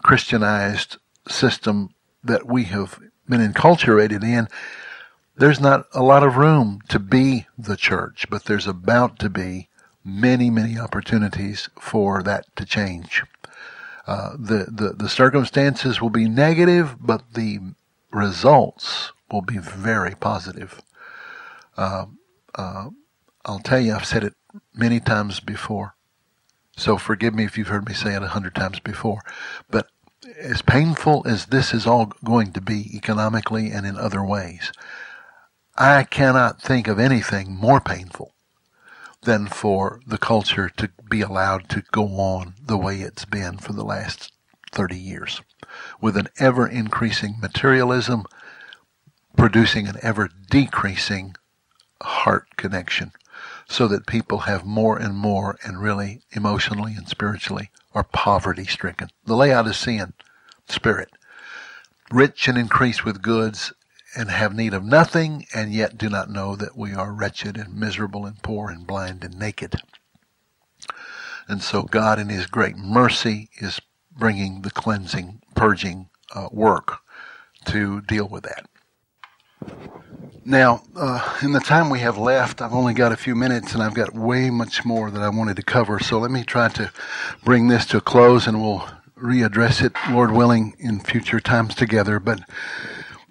Christianized system that we have been enculturated in, there's not a lot of room to be the church, but there's about to be many, many opportunities for that to change. Uh, the, the, the circumstances will be negative, but the results will be very positive. Uh, uh, I'll tell you, I've said it many times before. So forgive me if you've heard me say it a hundred times before. But as painful as this is all going to be economically and in other ways, I cannot think of anything more painful than for the culture to be allowed to go on the way it's been for the last 30 years, with an ever increasing materialism producing an ever decreasing heart connection, so that people have more and more and really emotionally and spiritually are poverty stricken. The Laodicean spirit, rich and increased with goods and have need of nothing, and yet do not know that we are wretched and miserable and poor and blind and naked. And so God, in His great mercy, is bringing the cleansing, purging uh, work to deal with that. Now, uh, in the time we have left, I've only got a few minutes and I've got way much more that I wanted to cover. So let me try to bring this to a close and we'll readdress it, Lord willing, in future times together. But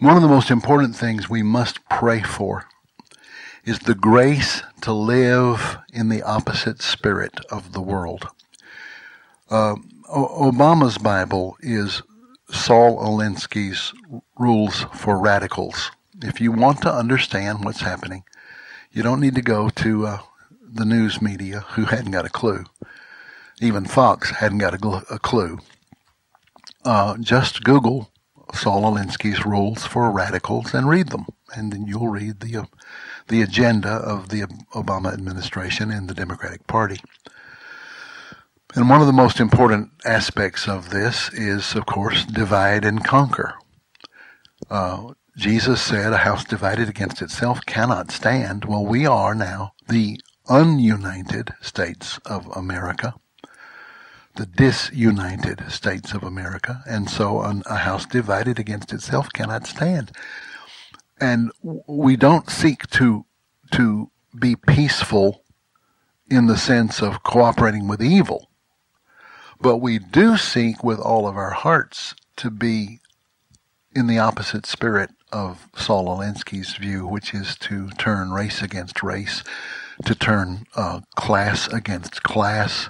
one of the most important things we must pray for is the grace to live in the opposite spirit of the world. Uh, Obama's Bible is Saul Alinsky's Rules for Radicals. If you want to understand what's happening, you don't need to go to uh, the news media who hadn't got a clue. Even Fox hadn't got a, gl- a clue. Uh, just Google Saul Alinsky's Rules for Radicals and read them, and then you'll read the uh, the agenda of the Obama administration and the Democratic Party. And one of the most important aspects of this is, of course, divide and conquer. Uh, Jesus said, A house divided against itself cannot stand. Well, we are now the ununited states of America, the disunited states of America, and so a house divided against itself cannot stand. And we don't seek to to be peaceful in the sense of cooperating with evil, but we do seek with all of our hearts to be in the opposite spirit of Saul Alinsky's view, which is to turn race against race, to turn uh, class against class,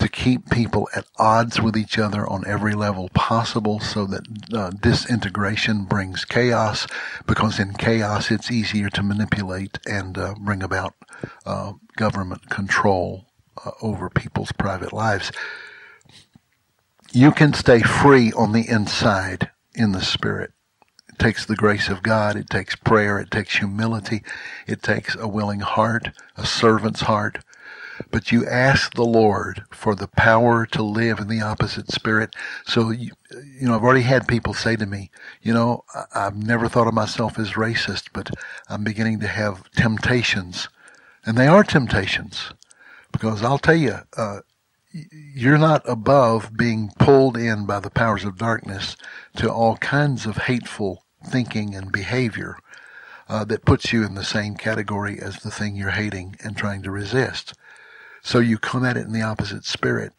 to keep people at odds with each other on every level possible so that uh, disintegration brings chaos because in chaos it's easier to manipulate and uh, bring about uh, government control uh, over people's private lives. You can stay free on the inside in the spirit It takes the grace of God. It takes prayer. It takes humility. It takes a willing heart, a servant's heart. But you ask the Lord for the power to live in the opposite spirit. So, you, you know, I've already had people say to me, you know, I've never thought of myself as racist, but I'm beginning to have temptations. And they are temptations. Because I'll tell you, uh, you're not above being pulled in by the powers of darkness to all kinds of hateful thinking and behavior uh, that puts you in the same category as the thing you're hating and trying to resist. So you come at it in the opposite spirit,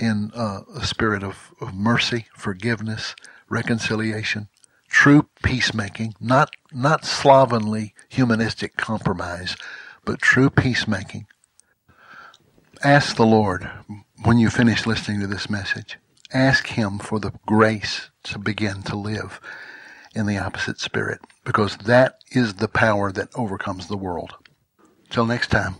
in uh, a spirit of, of mercy, forgiveness, reconciliation, true peacemaking, not not slovenly humanistic compromise, but true peacemaking. Ask the Lord when you finish listening to this message. Ask Him for the grace to begin to live in the opposite spirit because that is the power that overcomes the world. Till next time.